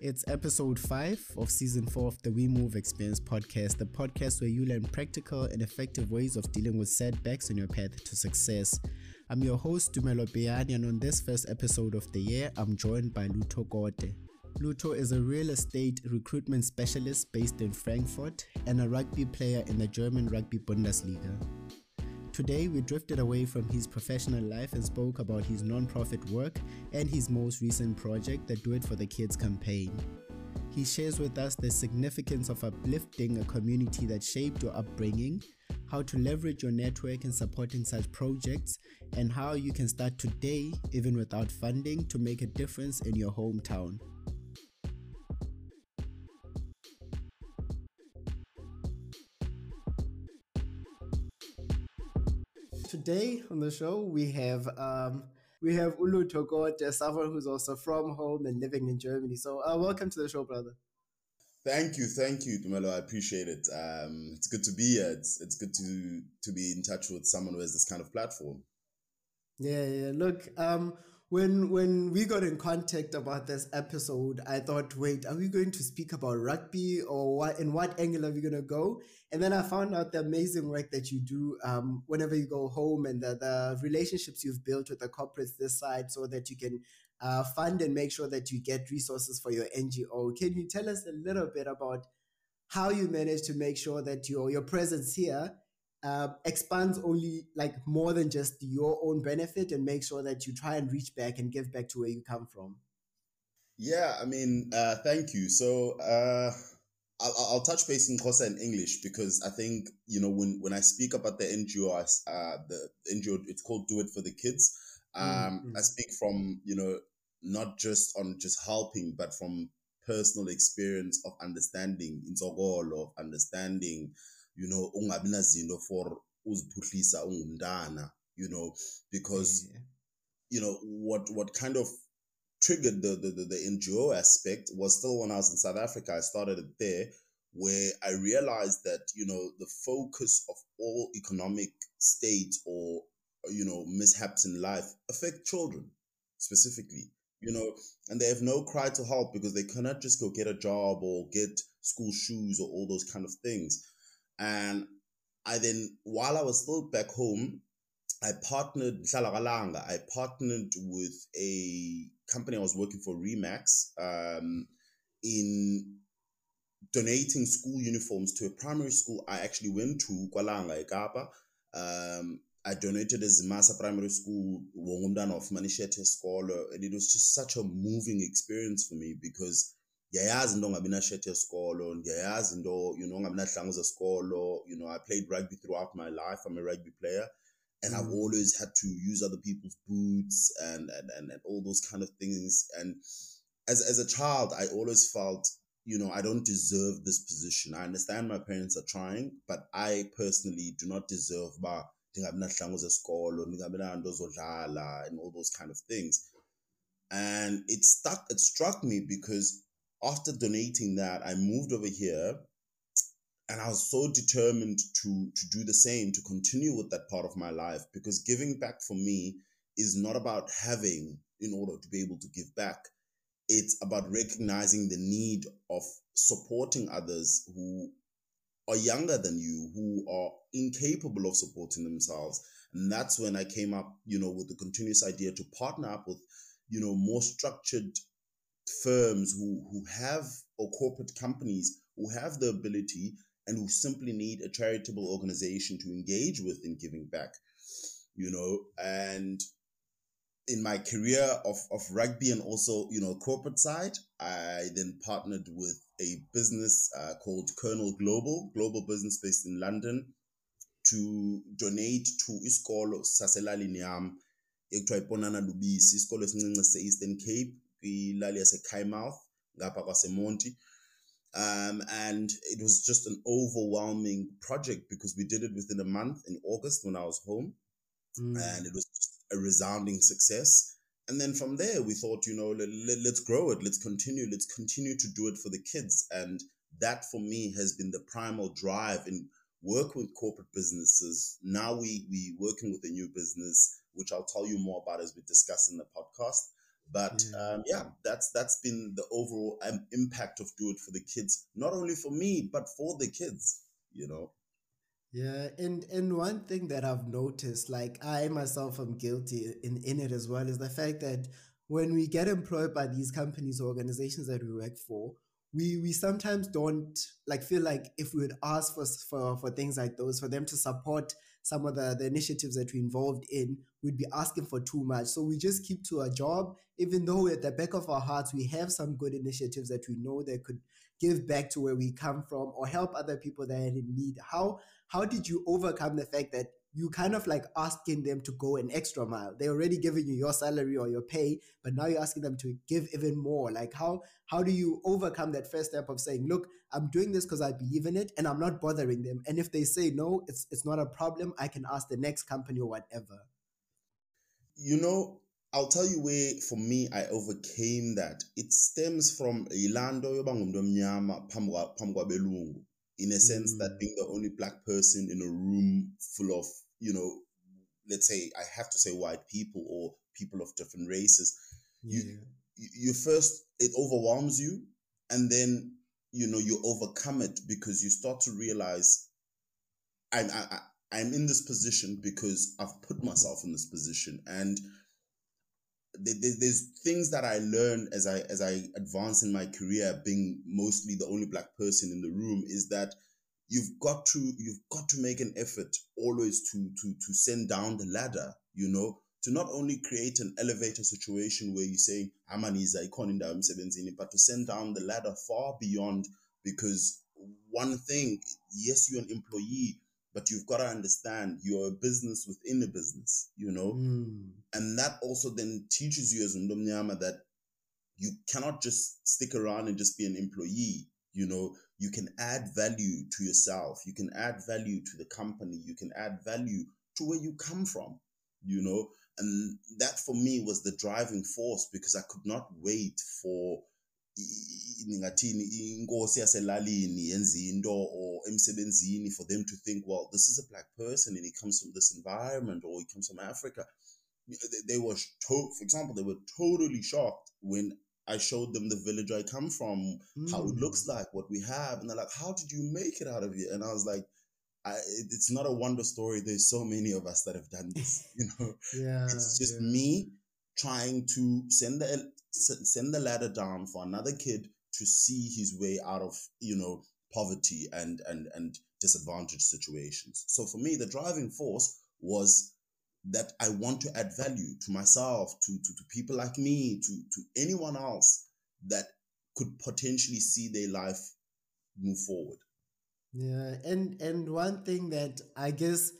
It's episode five of season four of the We Move Experience podcast, the podcast where you learn practical and effective ways of dealing with setbacks on your path to success. I'm your host, Dumelo Biani, and on this first episode of the year, I'm joined by Luto Kote. Luto is a real estate recruitment specialist based in Frankfurt and a rugby player in the German Rugby Bundesliga. Today, we drifted away from his professional life and spoke about his non-profit work and his most recent project, the Do It for the Kids campaign. He shares with us the significance of uplifting a community that shaped your upbringing, how to leverage your network in supporting such projects, and how you can start today, even without funding, to make a difference in your hometown. Today on the show we have um, we have Ulu Togote, someone who's also from home and living in Germany. So uh, welcome to the show, brother. Thank you, thank you, Dumelo. I appreciate it. Um, it's good to be here. It's it's good to to be in touch with someone who has this kind of platform. Yeah, yeah. Look, um, when when we got in contact about this episode, I thought, wait, are we going to speak about rugby or what? In what angle are we going to go? And then I found out the amazing work that you do um, whenever you go home and the, the relationships you've built with the corporates this side, so that you can uh, fund and make sure that you get resources for your NGO. Can you tell us a little bit about how you manage to make sure that your your presence here uh, expands only like more than just your own benefit and make sure that you try and reach back and give back to where you come from yeah i mean uh, thank you so uh, I'll, I'll touch base in Xhosa and English because I think you know when, when I speak about the NGO, uh, the NGO it's called Do It for the Kids. Um, mm-hmm. I speak from you know not just on just helping, but from personal experience of understanding in of understanding you know ungabi nazinto for uziphuhlisa ungumntana you know because yeah. you know what what kind of triggered the, the, the, the NGO aspect was still when I was in South Africa. I started it there where I realized that, you know, the focus of all economic states or, you know, mishaps in life affect children specifically, you know, and they have no cry to help because they cannot just go get a job or get school shoes or all those kind of things. And I then, while I was still back home, I partnered, I partnered with a company I was working for, Remax, um, in donating school uniforms to a primary school I actually went to, Kwalanga, Ekapa. Um, I donated as Masa Primary School, Wongumdan of Manishete Scholar, and it was just such a moving experience for me because ndiyayazi into ongabi nashethe yesikolo ndiyayazi into you know ongabi nahlangu zesikolo you know i played rugby throughout my life i'm a rugby player. And mm. i've always had to use other people's boots and, and and and all those kind of things. And as as a child i always felt you know i don't deserve this position. I understand my parents are trying but i personally do not deserve ba ndingabi nahlangu zesikolo ndingabi nanto zodlala and all those kind of things. And it stuck it struck me because after donating that, I moved over here and I was so determined to to do the same, to continue with that part of my life because giving back for me is not about having in order to be able to give back. It's about recognizing the need of supporting others who are younger than you, who are incapable of supporting themselves. And that's when I came up, you know, with the continuous idea to partner up with, you know, more structured firms who, who have or corporate companies who have the ability and who simply need a charitable organization to engage with in giving back you know? And in my career of, of rugby and also you know corporate side i then partnered with a business uh, called Kernel Global global business based in london to donate to isikolo saselalini yam ekuthiwa iponana lubisi isikolo esincinci se-eastern cape kwilali yaseKeiMouth ngapha kwasemonti um, and it was just an overwhelming project because we did it within a month in August when I was home, mm. and it was a resounding success. And then from there, we thought, you know, let, let, let's grow it, let's continue, let's continue to do it for the kids. And that for me has been the primal drive in working with corporate businesses. Now we we working with a new business, which I'll tell you more about as we discuss in the podcast. But yeah. Um, yeah, that's that's been the overall um, impact of do it for the kids, not only for me but for the kids. You know. Yeah, and and one thing that I've noticed, like I myself am guilty in in it as well, is the fact that when we get employed by these companies or organizations that we work for, we we sometimes don't like feel like if we would ask for for for things like those for them to support some of the, the initiatives that we're involved in, we'd be asking for too much. So we just keep to a job, even though at the back of our hearts we have some good initiatives that we know that could give back to where we come from or help other people that are in need. How how did you overcome the fact that you kind of like asking them to go an extra mile. They're already giving you your salary or your pay, but now you're asking them to give even more. Like how how do you overcome that first step of saying, look, I'm doing this because I believe in it and I'm not bothering them. And if they say no, it's it's not a problem. I can ask the next company or whatever. You know, I'll tell you where for me I overcame that. It stems from ilando in a sense mm. that being the only black person in a room full of you know, let's say I have to say white people or people of different races, yeah. you you first it overwhelms you, and then you know you overcome it because you start to realize I'm I, I'm in this position because I've put myself in this position, and there's things that I learned as I as I advance in my career, being mostly the only black person in the room, is that you've got to you've got to make an effort always to to to send down the ladder you know to not only create an elevator situation where you say I'm an amaniza ikhona indawo emsebenzini but to send down the ladder far beyond because one thing yes you're an employee but you've got to understand you're a business within a business you know? Mm. and that also then teaches you as umdomnyama that you cannot just stick around and just be an employee you know? You can add value to yourself you can add value to the company you can add value to where you come from you know? And that for me was the driving force because i could not wait for ningathini inkosi yaselalini yenza into or emsebenzini for them to think well this is a black person and he comes from this environment or he comes from africa they were to- for example they were totally shocked when I showed them the village I come from, mm. how it looks mm. like, what we have, and they're like, "How did you make it out of here?" And I was like, I, "It's not a wonder story. There's so many of us that have done this. You know, yeah, it's just yeah. me trying to send the send the ladder down for another kid to see his way out of you know poverty and and and disadvantaged situations. So for me, the driving force was that I want to add value to myself, to, to, to people like me, to, to anyone else that could potentially see their life move forward. Yeah, and and one thing that I guess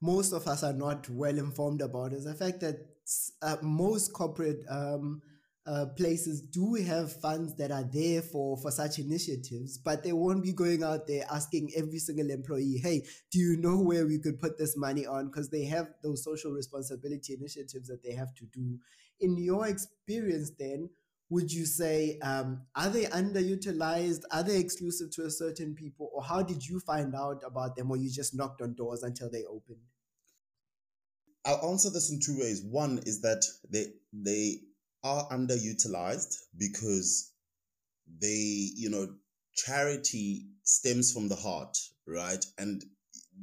most of us are not well informed about is the fact that uh, most corporate um, uh, places do have funds that are there for for such initiatives, but they won't be going out there asking every single employee, "Hey, do you know where we could put this money on?" Because they have those social responsibility initiatives that they have to do. In your experience, then, would you say um, are they underutilized? Are they exclusive to a certain people, or how did you find out about them, or you just knocked on doors until they opened? I'll answer this in two ways. One is that they they are underutilized because they, you know, charity stems from the heart, right? And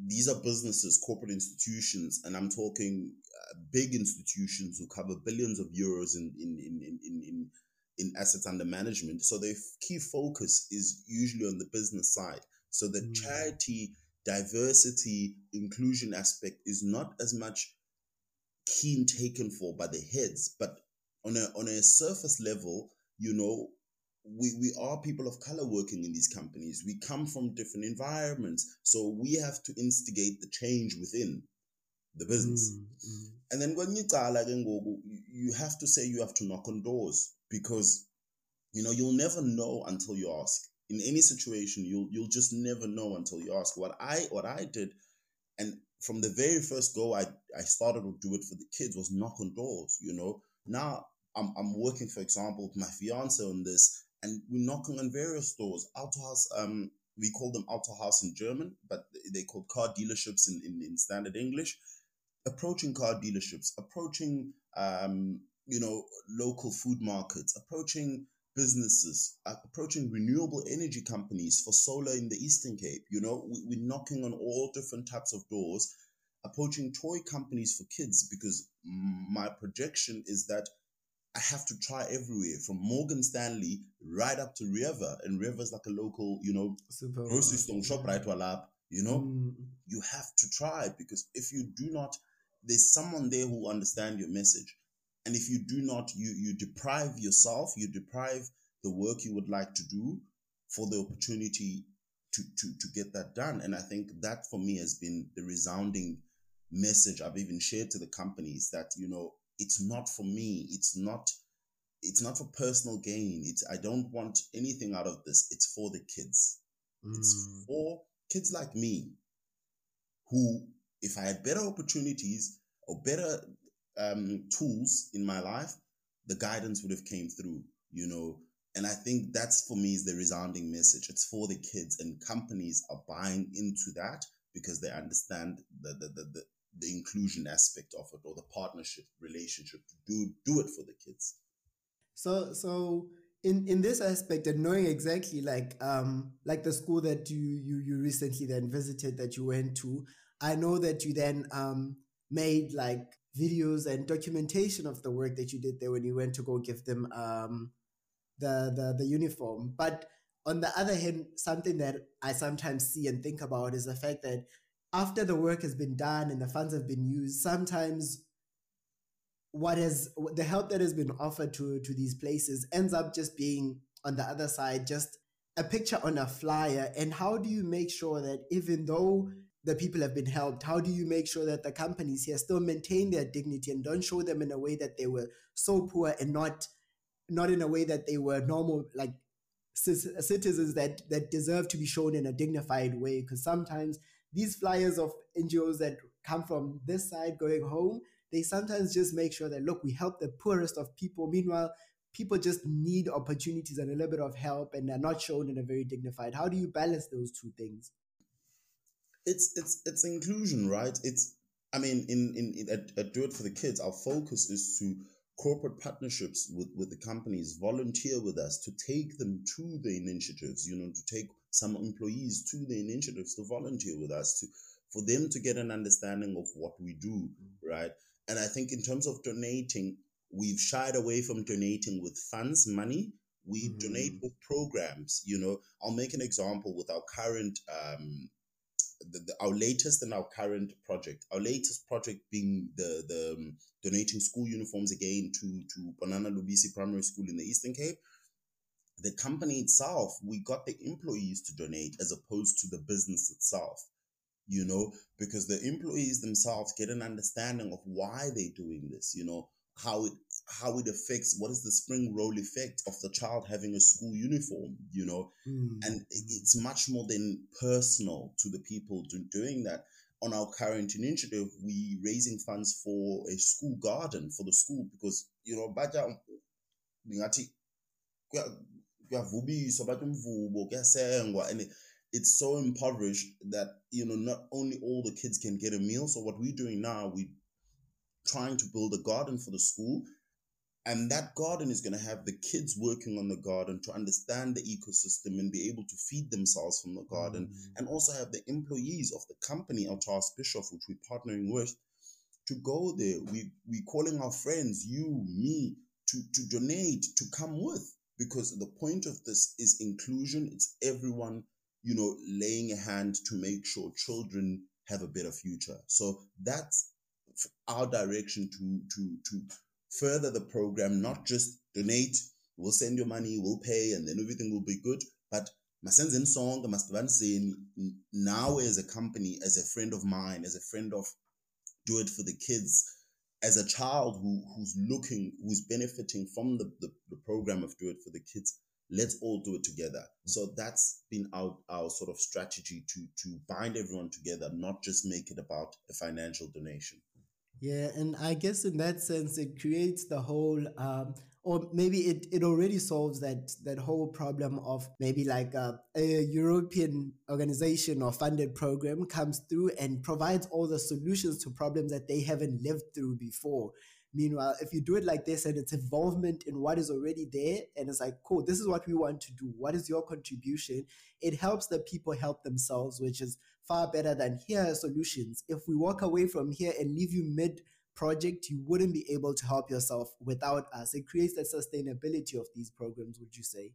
these are businesses, corporate institutions, and I'm talking uh, big institutions who cover billions of euros in in in in in, in assets under management. So their key focus is usually on the business side. So the mm. charity, diversity, inclusion aspect is not as much keen taken for by the heads, but on a on a surface level, you know, we, we are people of color working in these companies. We come from different environments. So we have to instigate the change within the business. Mm-hmm. And then when you you have to say you have to knock on doors because you know you'll never know until you ask. In any situation, you'll you'll just never know until you ask. What I what I did, and from the very first go, I I started to do it for the kids was knock on doors. You know, now I'm, I'm working, for example, with my fiance on this, and we're knocking on various doors. Autohaus, um, we call them Autohaus in German, but they called car dealerships in, in, in standard English. Approaching car dealerships, approaching, um, you know, local food markets, approaching businesses, uh, approaching renewable energy companies for solar in the Eastern Cape. You know, we, we're knocking on all different types of doors, approaching toy companies for kids because my projection is that I have to try everywhere from Morgan Stanley right up to Rewe. And Rewe is like a local, you know, Super grocery store shop right to a lab. You know, mm. you have to try because if you do not, there's someone there who understand your message. And if you do not, you you deprive yourself, you deprive the work you would like to do for the opportunity to to to get that done. And I think that for me has been the resounding message I've even shared to the companies that, you know, it's not for me. It's not it's not for personal gain. It's I don't want anything out of this. It's for the kids. Mm. It's for kids like me who if I had better opportunities or better um, tools in my life, the guidance would have came through, you know. And I think that's for me is the resounding message. It's for the kids, and companies are buying into that because they understand the the the, the, the inclusion aspect of it or the partnership relationship to do do it for the kids. So so in in this aspect and knowing exactly like um like the school that you you you recently then visited that you went to, I know that you then um made like videos and documentation of the work that you did there when you went to go give them um, the, the the uniform. But on the other hand, something that I sometimes see and think about is the fact that after the work has been done and the funds have been used, sometimes what has the help that has been offered to to these places ends up just being on the other side just a picture on a flyer and how do you make sure that even though the people have been helped? How do you make sure that the companies here still maintain their dignity and don't show them in a way that they were so poor and not not in a way that they were normal like citizens that that deserve to be shown in a dignified way? Because sometimes these flyers of NGOs that come from this side going home, they sometimes just make sure that look, we help the poorest of people. Meanwhile, people just need opportunities and a little bit of help and they're not shown in a very dignified. How do you balance those two things? it's it's it's inclusion, right? It's I mean, in in, in at, at Do It for the Kids, our focus is to corporate partnerships with with the companies volunteer with us to take them to the initiatives. You know, to take some employees to the initiatives to volunteer with us to for them to get an understanding of what we do, right? And I think in terms of donating, we've shied away from donating with funds, money. We mm-hmm. donate with programs. You know, I'll make an example with our current um, the, the, our latest and our current project. Our latest project being the the um, donating school uniforms again to to Banana Lubisi Primary School in the Eastern Cape. The company itself, we got the employees to donate as opposed to the business itself. You know, because the employees themselves get an understanding of why they're doing this. You know, how it how it affects what is the spring roll effect of the child having a school uniform you know mm. and it's much more than personal to the people do, doing that on our current initiative we raising funds for a school garden for the school because you know baja kuyavubiswa bathi umvubo kuyasengwa and it's so impoverished that you know not only all the kids can get a meal so what we're doing now we trying to build a garden for the school. And that garden is going to have the kids working on the garden to understand the ecosystem and be able to feed themselves from the garden, mm-hmm. and also have the employees of the company, Altas Bischoff, which we're partnering with, to go there. We we calling our friends, you, me, to to donate, to come with, because the point of this is inclusion. It's everyone, you know, laying a hand to make sure children have a better future. So that's our direction to to to further the program, not just donate, we'll send your money, we'll pay, and then everything will be good. But masenzeni sonke masidibaniseni now as a company, as a friend of mine, as a friend of Do It for the Kids, as a child who who's looking, who's benefiting from the, the, the program of Do It for the Kids, let's all do it together. So that's been our, our sort of strategy to to bind everyone together, not just make it about a financial donation. Yeah, and I guess in that sense, it creates the whole, um, or maybe it, it already solves that that whole problem of maybe like a, a, European organization or funded program comes through and provides all the solutions to problems that they haven't lived through before. Meanwhile, if you do it like this and it's involvement in what is already there, and it's like, cool, this is what we want to do. What is your contribution? It helps the people help themselves, which is far better than here are solutions. If we walk away from here and leave you mid project, you wouldn't be able to help yourself without us. It creates the sustainability of these programs, would you say?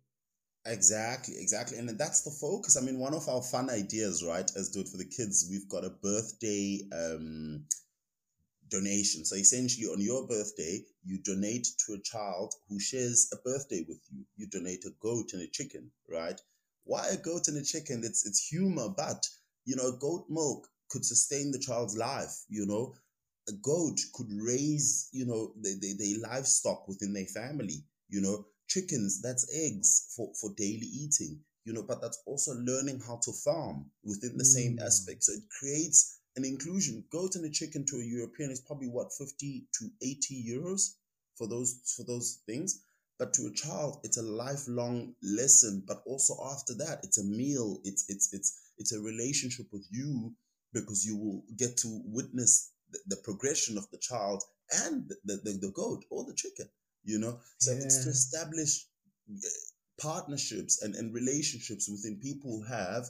Exactly, exactly. And that's the focus. I mean, one of our fun ideas, right, as Do It for the Kids, we've got a birthday um, donation. So essentially, on your birthday, you donate to a child who shares a birthday with you. You donate a goat and a chicken, right? Why a goat and a chicken? It's it's humor, but you know, goat milk could sustain the child's life. You know, a goat could raise, you know, the, the, the livestock within their family. You know, chickens, that's eggs for, for daily eating, you know, but that's also learning how to farm within the mm. same aspect. So it creates an inclusion. Goat and a chicken to a European is probably what, 50 to 80 euros for those for those things. But to a child, it's a lifelong lesson. But also after that, it's a meal. It's it's it's it's a relationship with you because you will get to witness the, the progression of the child and the, the, the goat or the chicken you know? So yeah. it's to establish uh, partnerships and, and relationships within people who have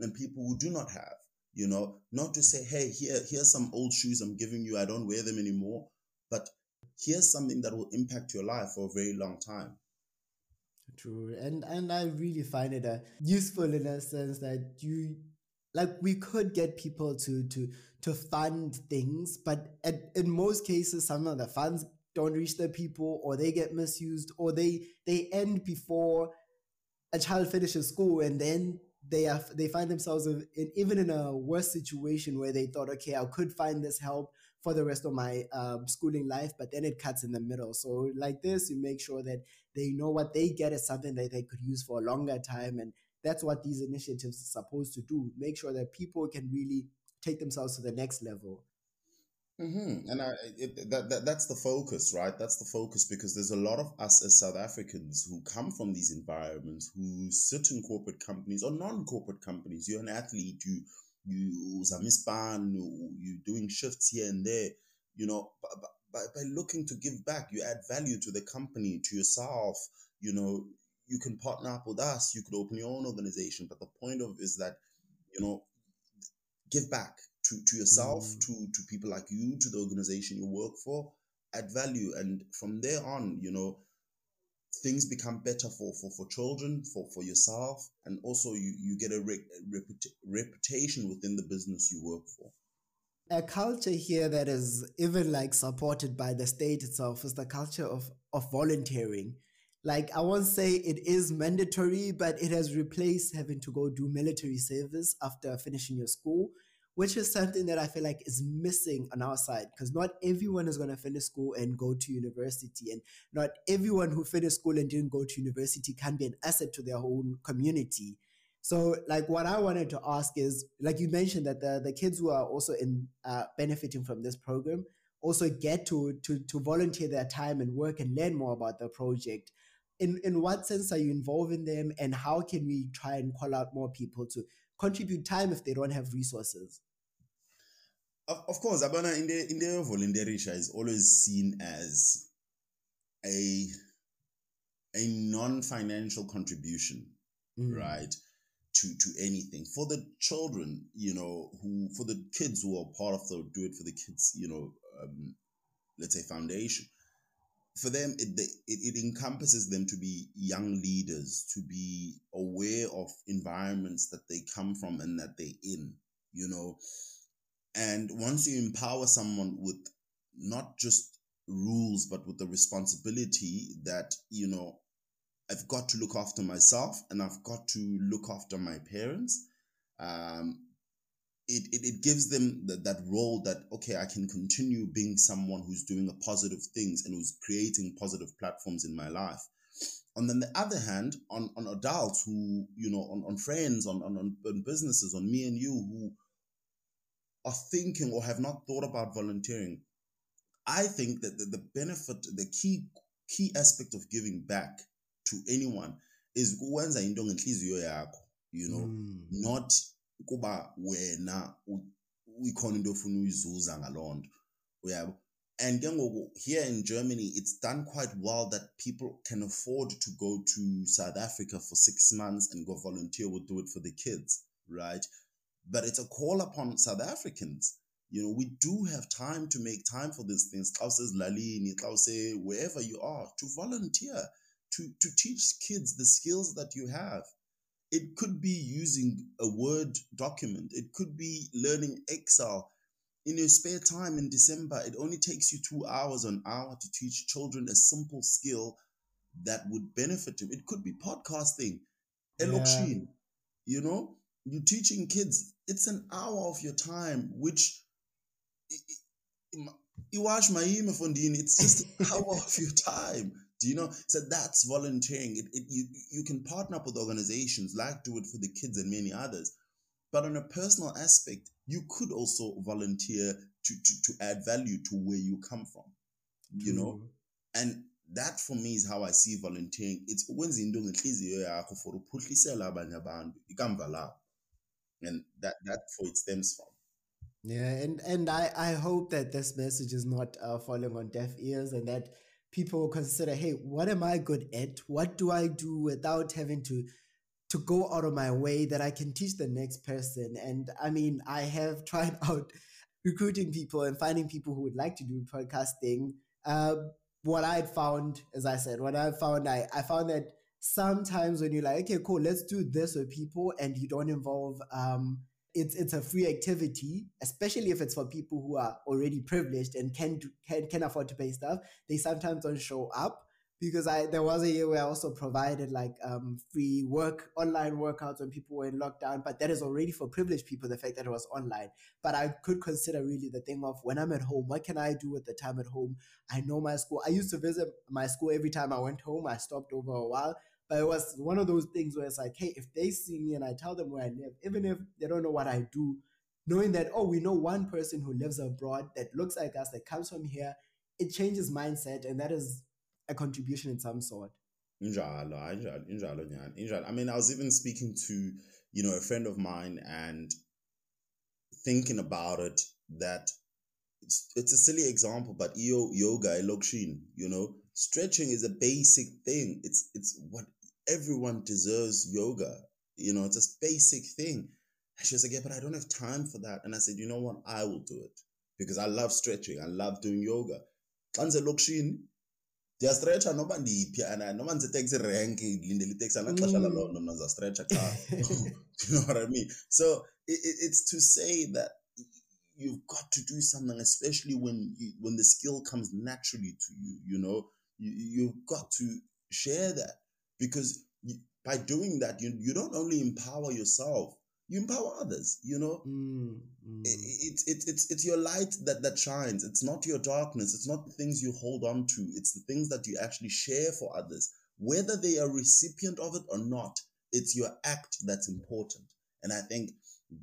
and people who do not have you know? Not to say hey here here's some old shoes i'm giving you i don't wear them anymore but here's something that will impact your life for a very long time. True and and i really find it uh, useful in a sense that you like we could get people to to to fund things but at, in most cases some of the funds don't reach the people or they get misused or they they end before a child finishes school and then they they find themselves in, even in a worse situation where they thought okay i could find this help for the rest of my um, schooling life but then it cuts in the middle. So like this you make sure that they know what they get is something that they could use for a longer time and that's what these initiatives are supposed to do make sure that people can really take themselves to the next level Mm-hmm. And I, it, that, that that's the focus, right? That's the focus because there's a lot of us as South Africans who come from these environments, who sit in corporate companies or non-corporate companies. You're an athlete, you you zamispan, you're doing shifts here and there. You know, by, by looking to give back, you add value to the company, to yourself. You know, you can partner up with us. You could open your own organization. But the point of is that, you know, give back to, to yourself, mm. to, to people like you, to the organization you work for, add value. And from there on, you know, things become better for, for, for children, for, for yourself, and also you, you get a re- reputa- reputation within the business you work for. A culture here that is even like supported by the state itself is the culture of, of volunteering. Like I won't say it is mandatory, but it has replaced having to go do military service after finishing your school which is something that I feel like is missing on our side because not everyone is going to finish school and go to university, and not everyone who finished school and didn't go to university can be an asset to their own community. So, like, what I wanted to ask is, like you mentioned, that the, the kids who are also in uh, benefiting from this program also get to to to volunteer their time and work and learn more about the project. In in what sense are you involving them, and how can we try and call out more people to contribute time if they don't have resources? Of, of course, Abana in the in the volunteerisha is always seen as a a non-financial contribution, mm. right? To to anything for the children, you know, who for the kids who are part of the do it for the kids, you know, um, let's say foundation. For them, it, it it encompasses them to be young leaders, to be aware of environments that they come from and that they're in. You know, and once you empower someone with not just rules, but with the responsibility that, you know, I've got to look after myself and I've got to look after my parents, um, it, it, it gives them the, that role that, okay, I can continue being someone who's doing a positive things and who's creating positive platforms in my life. And then the other hand, on, on adults who, you know, on, on friends, on, on, on businesses, on me and you who are thinking or have not thought about volunteering, I think that the, the benefit, the key key aspect of giving back to anyone is ukwenza into ngenhliziyo yakho you know mm. not kuba wena ikhona into ofuna uyizuza ngaloo nto uyabo and here in Germany, it's done quite well that people can afford to go to South Africa for six months and go volunteer, will do it for the kids, right? But it's a call upon South Africans. You know, we do have time to make time for these things. Klauses Lalini, Klause, wherever you are, to volunteer, to, to teach kids the skills that you have. It could be using a Word document, it could be learning Excel in your spare time in December, it only takes you two hours an hour to teach children a simple skill that would benefit them. It could be podcasting, elokshin, yeah. you know, you're teaching kids. It's an hour of your time, which watch my email It's just an hour of your time. Do you know? So that's volunteering. It, it, you, you can partner up with organizations like Do It for the Kids and many others but on a personal aspect, you could also volunteer to, to, to add value to where you come from, you know? And that for me is how I see volunteering. It's ukwenza into ngenhliziyo yakho for uphuhlisela abanye abantu ikamva lakho. And that, that for it stems from. Yeah, and, and I, I hope that this message is not uh, falling on deaf ears and that people consider, hey, what am I good at? What do I do without having to to go out of my way that I can teach the next person. And I mean, I have tried out recruiting people and finding people who would like to do podcasting. Uh, what I found, as I said, what I found, I, I found that sometimes when you're like, okay, cool, let's do this with people and you don't involve, um, it's, it's a free activity, especially if it's for people who are already privileged and can, can, can afford to pay stuff. They sometimes don't show up because I there was a year where I also provided like um, free work online workouts when people were in lockdown, but that is already for privileged people. The fact that it was online, but I could consider really the thing of when I'm at home, what can I do with the time at home? I know my school. I used to visit my school every time I went home. I stopped over a while, but it was one of those things where it's like, hey, if they see me and I tell them where I live, even if they don't know what I do, knowing that oh, we know one person who lives abroad that looks like us that comes from here, it changes mindset, and that is a contribution in some sort. Injalo. Ah, I mean, I was even speaking to, you know, a friend of mine and thinking about it that it's, it's a silly example, but yoga, elokshin, you know, stretching is a basic thing. It's it's what everyone deserves yoga. You know, it's a basic thing. And she was like, Yeah, but I don't have time for that. And I said, You know what? I will do it because I love stretching. I love doing yoga. Lokshin, ndiyastretcha noba ndiphi noma ndiseteksi rank ndilindele iteksi anaxesha laloo mm. nto mna ndizastretcha xa you know what i mean so it, it's to say that you've got to do something especially when you, when the skill comes naturally to you you know you, you've got to share that because you, by doing that you, you don't only empower yourself you empower others you know? Mm, mm. It, it, it's it's your light that that shines. It's not your darkness. It's not the things you hold on to. It's the things that you actually share for others. Whether they are recipient of it or not it's your act that's important. And i think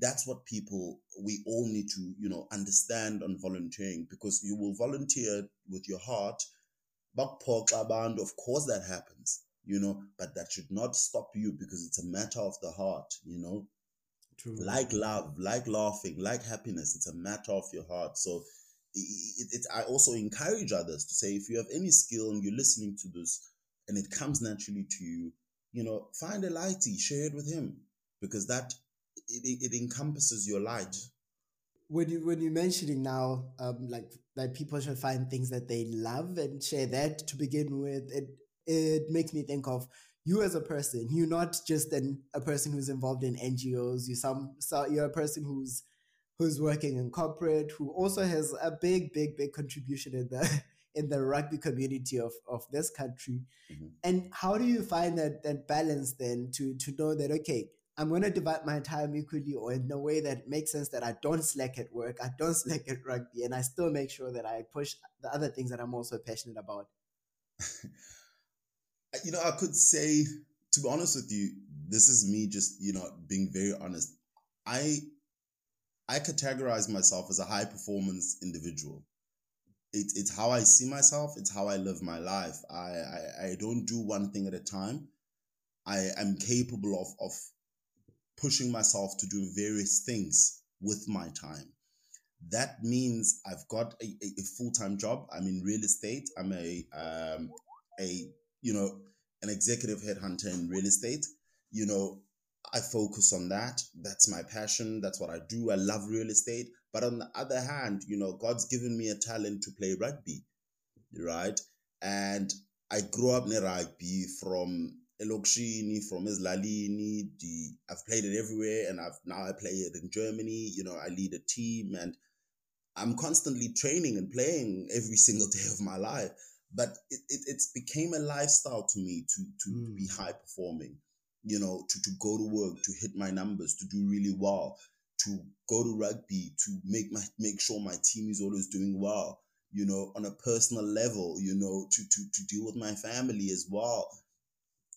that's what people we all need to you know understand on volunteering. Because you will volunteer with your heart of course that happens you know but that should not stop you because it's a matter of the heart you know True. Like love, like laughing, like happiness. It's a matter of your heart. So it, it, I also encourage others to say if you have any skill and you're listening to this and it comes naturally to you, you know, find a lighty, share it with him because that it, it encompasses your light. When you when you're mentioning now, um, like that people should find things that they love and share that to begin with, it it makes me think of you as a person, you're not just an, a person who's involved in NGOs. You some so you're a person who's who's working in corporate, who also has a big, big, big contribution in the in the rugby community of, of this country. Mm-hmm. And how do you find that that balance then to to know that okay, I'm gonna divide my time equally or in a way that makes sense that I don't slack at work, I don't slack at rugby, and I still make sure that I push the other things that I'm also passionate about. you know, I could say, to be honest with you, this is me just, you know, being very honest. I I categorize myself as a high performance individual. It, it's how I see myself. It's how I live my life. I, I, I don't do one thing at a time. I am capable of, of pushing myself to do various things with my time. that means I've got a, a, a full time job. I'm in real estate. I'm a um, a you know an executive headhunter in real estate. You know, I focus on that. That's my passion. That's what I do. I love real estate. But on the other hand, you know, God's given me a talent to play rugby, right? And I grew up in rugby from Elokshini, from Islalini. The, I've played it everywhere, and I've now I play it in Germany. You know, I lead a team, and I'm constantly training and playing every single day of my life. But it, it it's became a lifestyle to me to to mm. be high performing. You know, to to go to work, to hit my numbers, to do really well, to go to rugby, to make my make sure my team is always doing well. You know, on a personal level, you know, to to to deal with my family as well.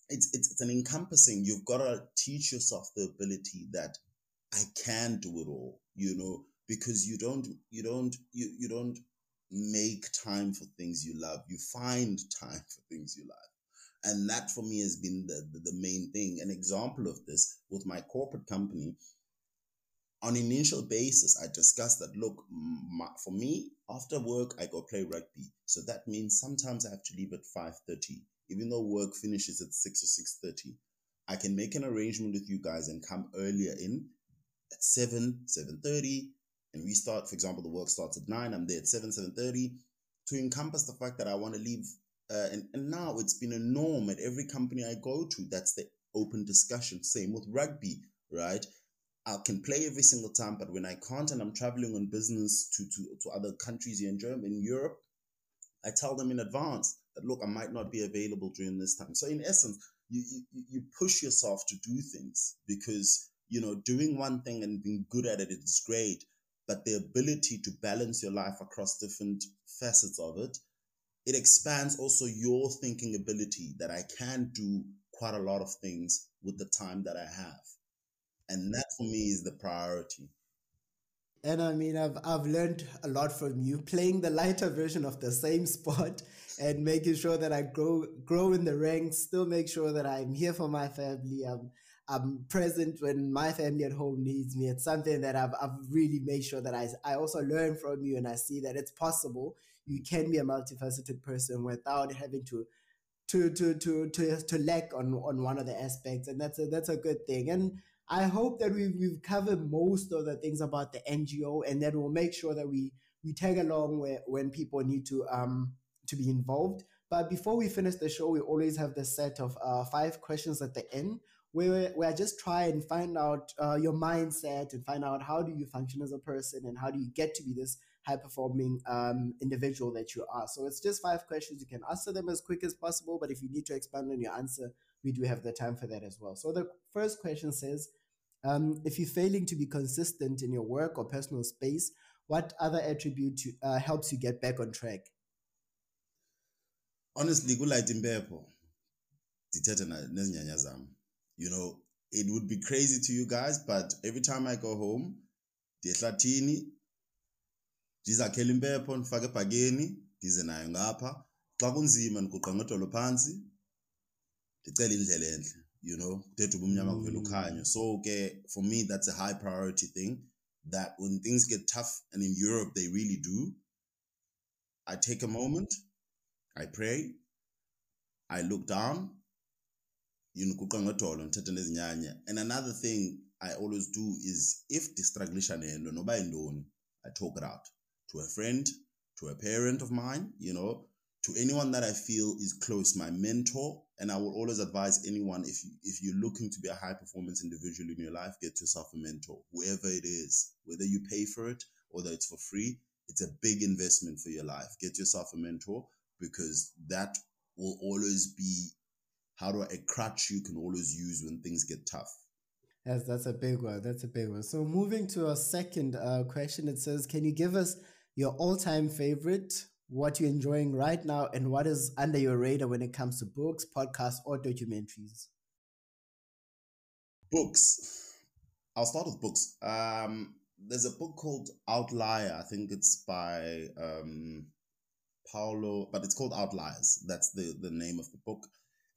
It's it's, it's an encompassing. You've got to teach yourself the ability that I can do it all. You know, because you don't you don't you, you don't make time for things you love. You find time for things you love. And that for me has been the, the, the main thing. An example of this with my corporate company on initial basis i discussed that look my, for me after work i go play rugby. So that means sometimes i have to leave at 5.30 even though work finishes at 6 or 6.30 i can make an arrangement with you guys and come earlier in at 7 7.30 and we start, for example, the work starts at nine, I'm there at seven, seven thirty, to encompass the fact that I want to leave. Uh, and, and now it's been a norm at every company I go to. That's the open discussion. Same with rugby, right? I can play every single time, but when I can't and I'm traveling on business to, to, to other countries in Germany, in Europe, I tell them in advance that look, I might not be available during this time. So in essence, you, you, you push yourself to do things because you know doing one thing and being good at it is great but the ability to balance your life across different facets of it, it expands also your thinking ability that I can do quite a lot of things with the time that I have. And that for me is the priority. And I mean, I've, I've learned a lot from you playing the lighter version of the same sport and making sure that I grow, grow in the ranks, still make sure that I'm here for my family. I'm, I'm present when my family at home needs me. It's something that I've, I've really made sure that I, I also learn from you and I see that it's possible. You can be a multifaceted person without having to to to to to, to lack on, on one of the aspects. And that's a that's a good thing. And I hope that we've, we've covered most of the things about the NGO and that we'll make sure that we we tag along where, when people need to um to be involved. But before we finish the show, we always have the set of uh, five questions at the end where, where I just try and find out uh, your mindset and find out how do you function as a person and how do you get to be this high performing um, individual that you are. So it's just five questions. You can answer them as quick as possible, but if you need to expand on your answer, we do have the time for that as well. So the first question says, um, if you're failing to be consistent in your work or personal space, what other attribute uh, helps you get back on track? Honestly, kulight impepho ndithethe nezinyanya zam you know, it would be crazy to you guys, but every time I go home, ndiyehlathini ndizakhela impepho ndifake ebhakeni ndize nayo ngapha xa kunzima ndiguqa ngedolo phantsi ndicele indlela entle you know kuthetha uba umnyama kuvela mm. ukhanyo so ke for me that's a high priority thing that when things get tough and in europe they really do i take a moment i pray i look down and another thing i always do is if ndistruglisha nento noba yintoni i talk it out to a friend to a parent of mine you know to anyone that i feel is close my mentor. And i will always advise anyone if if you're looking to be a high performance individual in your life get yourself a mentor whoever it is whether you pay for it or whether it's for free it's a big investment for your life. Get yourself a mentor because that will always be how do I, a crutch you can always use when things get tough. Yes, that's a big one. That's a big one. So moving to a second uh, question, it says, can you give us your all-time favorite, what you're enjoying right now, and what is under your radar when it comes to books, podcasts, or documentaries? Books. I'll start with books. Um, there's a book called Outlier. I think it's by um, Paulo, but it's called Outliers. That's the, the name of the book.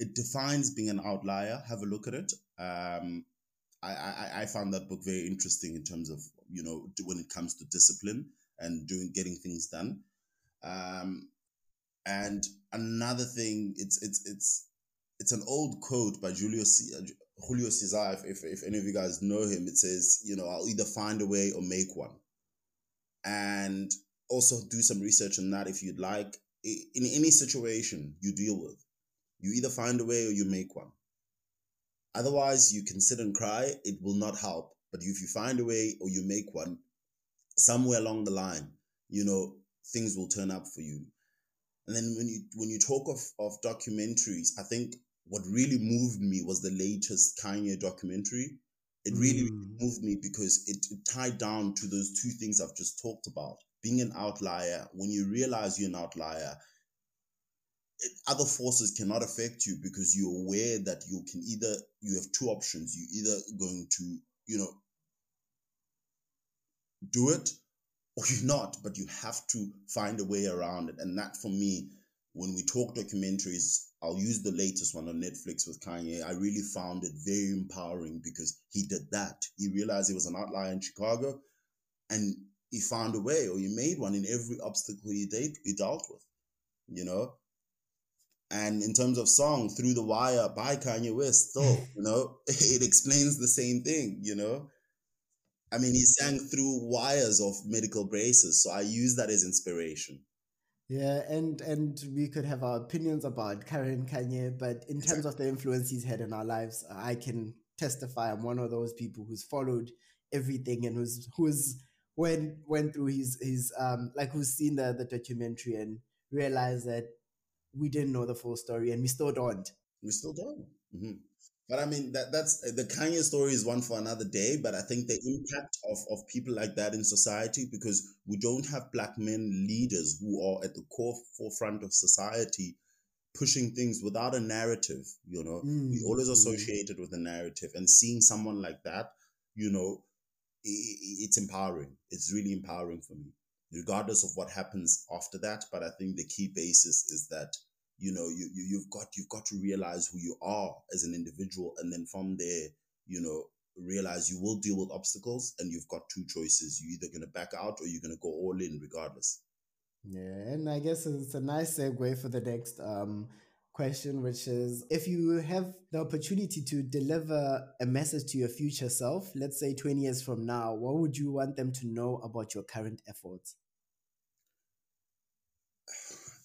It defines being an outlier. Have a look at it. Um, I, I I found that book very interesting in terms of you know when it comes to discipline and doing getting things done. Um, and another thing, it's it's it's it's an old quote by Julio C- uh, Julio Cesar. If, if any of you guys know him, it says, you know, I'll either find a way or make one. And also do some research on that if you'd like. In any situation you deal with, you either find a way or you make one. Otherwise, you can sit and cry. It will not help. But if you find a way or you make one, somewhere along the line, you know, things will turn up for you. And then when you when you talk of of documentaries, I think what really moved me was the latest Kanye documentary. It really, mm. moved me because it, it tied down to those two things I've just talked about. Being an outlier, when you realize you're an outlier, other forces cannot affect you because you're aware that you can either you have two options. You're either going to, you know, do it or you're not, but you have to find a way around it. And that for me, when we talk documentaries, I'll use the latest one on Netflix with Kanye. I really found it very empowering because he did that. He realized he was an outlier in Chicago and he found a way or he made one in every obstacle he, he dealt with, you know? And in terms of song, Through the Wire by Kanye West, still, you know, it explains the same thing, you know? I mean, he sang through wires of medical braces. So I use that as inspiration. Yeah, and and we could have our opinions about Karen Kanye, but in terms of the influence he's had in our lives, I can testify I'm one of those people who's followed everything and who's who's went went through his his um like who's seen the the documentary and realized that we didn't know the full story and we still don't. We still don't. Mm-hmm. But I mean that that's the Kanye story is one for another day. But I think the impact of, of people like that in society because we don't have black men leaders who are at the core forefront of society pushing things without a narrative, you know. Mm. We always mm. associated with a narrative and seeing someone like that, you know, it, it's empowering. It's really empowering for me, regardless of what happens after that. But I think the key basis is that you know you, you you've got you've got to realize who you are as an individual and then from there you know realize you will deal with obstacles and you've got two choices you're either going to back out or you're going to go all in regardless yeah and i guess it's a nice segue for the next um question which is if you have the opportunity to deliver a message to your future self let's say 20 years from now what would you want them to know about your current efforts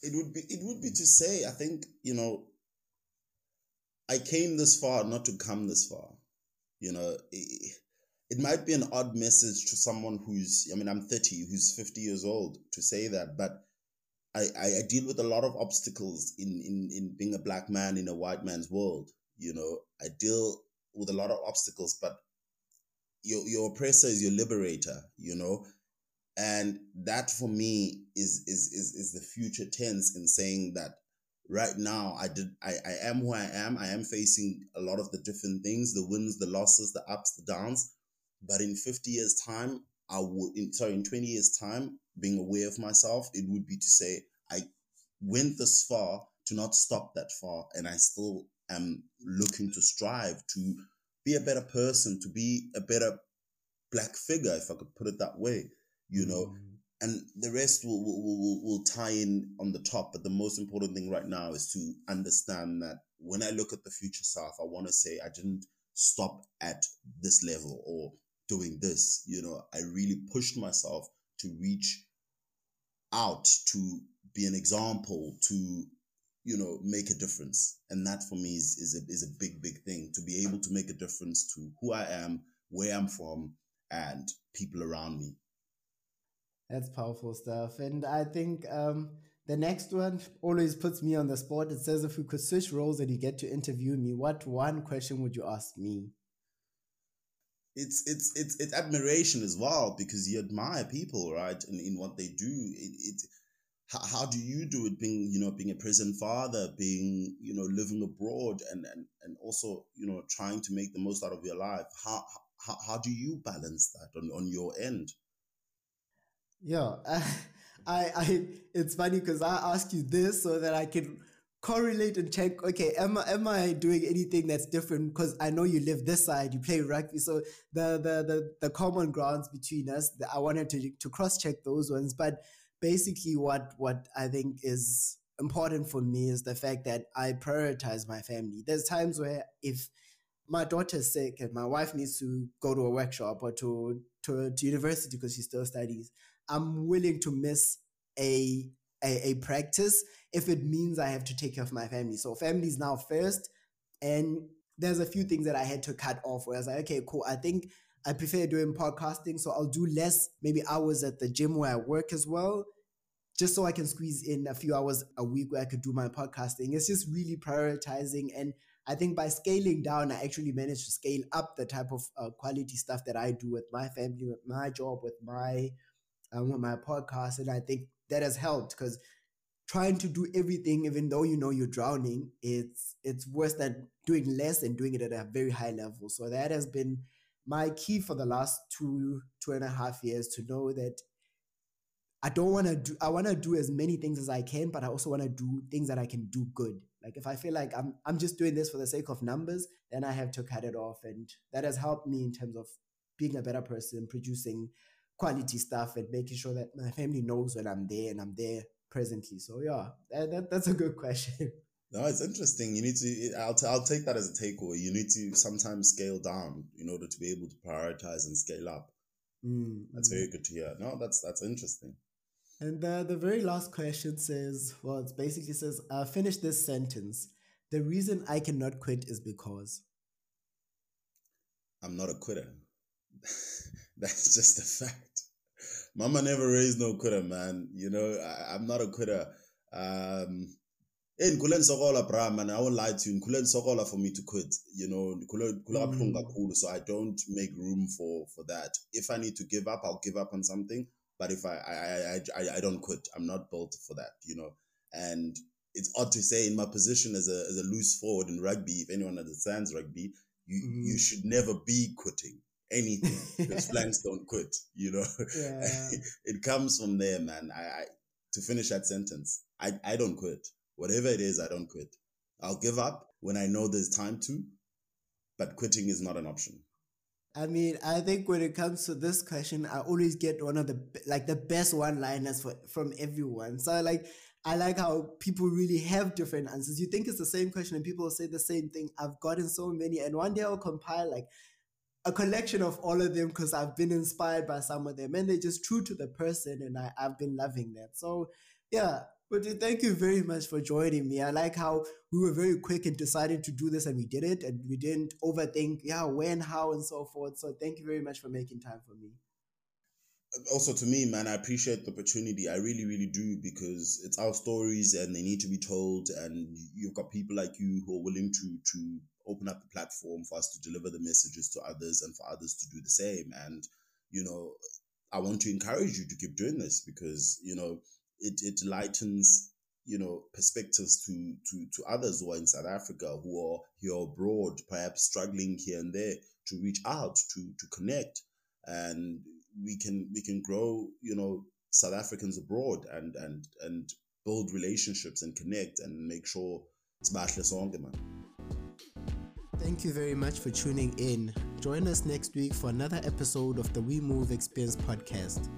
it would be it would be to say I think you know I came this far not to come this far. You know, it, it might be an odd message to someone who's I mean I'm 30 who's 50 years old to say that, but I, I, deal with a lot of obstacles in, in, in being a black man in a white man's world. You know, I deal with a lot of obstacles, but your your oppressor is your liberator, you know and that for me is is is is the future tense in saying that right now i did I, I am who i am. I am facing a lot of the different things the wins the losses the ups the downs. But in 50 years time i would in sorry in 20 years time being aware of myself it would be to say i went this far to not stop that far. And i still am looking to strive to be a better person to be a better black figure if i could put it that way you know, mm. and the rest will, will, will, will tie in on the top. But the most important thing right now is to understand that when I look at the future South, I want to say I didn't stop at this level or doing this. You know, I really pushed myself to reach out to be an example to you know make a difference and that for me is, is a is a big big thing to be able to make a difference to who i am where i'm from and people around me that's powerful stuff. And I think um, the next one always puts me on the spot. It says, if you could switch roles and you get to interview me, what one question would you ask me? It's it's it's it's admiration as well because you admire people, right? And in, what they do, it, it how, how do you do it? Being you know being a prison father, being you know living abroad, and and and also you know trying to make the most out of your life. How how, how do you balance that on on your end? Yeah, I, I, it's funny because I ask you this so that I can correlate and check okay am I, am I doing anything that's different? Because I know you live this side you play rugby. So the the the, the common grounds between us the, I wanted to to cross check those ones. But basically what what I think is important for me is the fact that I prioritize my family. There's times where if my daughter's sick and my wife needs to go to a workshop or to to, to university because she still studies I'm willing to miss a a, a practice if it means I have to take care of my family. So family is now first. And there's a few things that I had to cut off where I was like, okay, cool. I think I prefer doing podcasting. So I'll do less, maybe hours at the gym where I work as well, just so I can squeeze in a few hours a week where I could do my podcasting. It's just really prioritizing. And I think by scaling down, I actually managed to scale up the type of uh, quality stuff that I do with my family, with my job, with my um, with my podcast. And I think that has helped because trying to do everything even though you know you're drowning it's it's worse than doing less and doing it at a very high level so that has been my key for the last two two and a half years to know that i don't want to do i want to do as many things as i can but i also want to do things that i can do good like if i feel like i'm i'm just doing this for the sake of numbers then i have to cut it off and that has helped me in terms of being a better person producing quality stuff and making sure that my family knows when i'm there and i'm there presently. So yeah, that, that that's a good question. No, it's interesting. You need to. I'll t- I'll take that as a takeaway. You need to sometimes scale down in order to be able to prioritize and scale up. Mm, that's mm. very good to hear. No, that's that's interesting. And uh, the very last question says, well, it basically says, uh, finish this sentence. The reason I cannot quit is because I'm not a quitter. that's just a fact. Mama never raised no quitter, man. You know, I, am not a quitter. Um, in Kulen Sokola, bra, man, I won't lie to you. Kulen Sokola for me to quit, you know, mm. so I don't make room for for that. If I need to give up, I'll give up on something. But if I I, I, I, I don't quit, I'm not built for that, you know. And it's odd to say in my position as a as a loose forward in rugby, if anyone understands rugby, you mm. you should never be quitting anything because flanks don't quit, you know. Yeah. it comes from there, man. I, I to finish that sentence, I, I don't quit. Whatever it is, I don't quit. I'll give up when I know there's time to, but quitting is not an option. I mean, I think when it comes to this question, I always get one of the like the best one-liners for, from everyone. So like, I like how people really have different answers. You think it's the same question, and people say the same thing. I've gotten so many, and one day I'll compile like a collection of all of them because I've been inspired by some of them and they're just true to the person and I, I've been loving that. So yeah, but thank you very much for joining me. I like how we were very quick in deciding to do this and we did it and we didn't overthink, yeah, when, how, and so forth. So thank you very much for making time for me. Also, to me, man, I appreciate the opportunity. I really, really do because it's our stories and they need to be told. And you've got people like you who are willing to to open up the platform for us to deliver the messages to others and for others to do the same. And, you know, I want to encourage you to keep doing this because, you know, it, it lightens, you know, perspectives to, to, to others who are in South Africa, who are here abroad, perhaps struggling here and there to reach out, to, to connect. And we can, we can grow, you know, South Africans abroad and, and, and build relationships and connect and make sure it's sonke man. Thank you very much for tuning in. Join us next week for another episode of the We Move Experience podcast.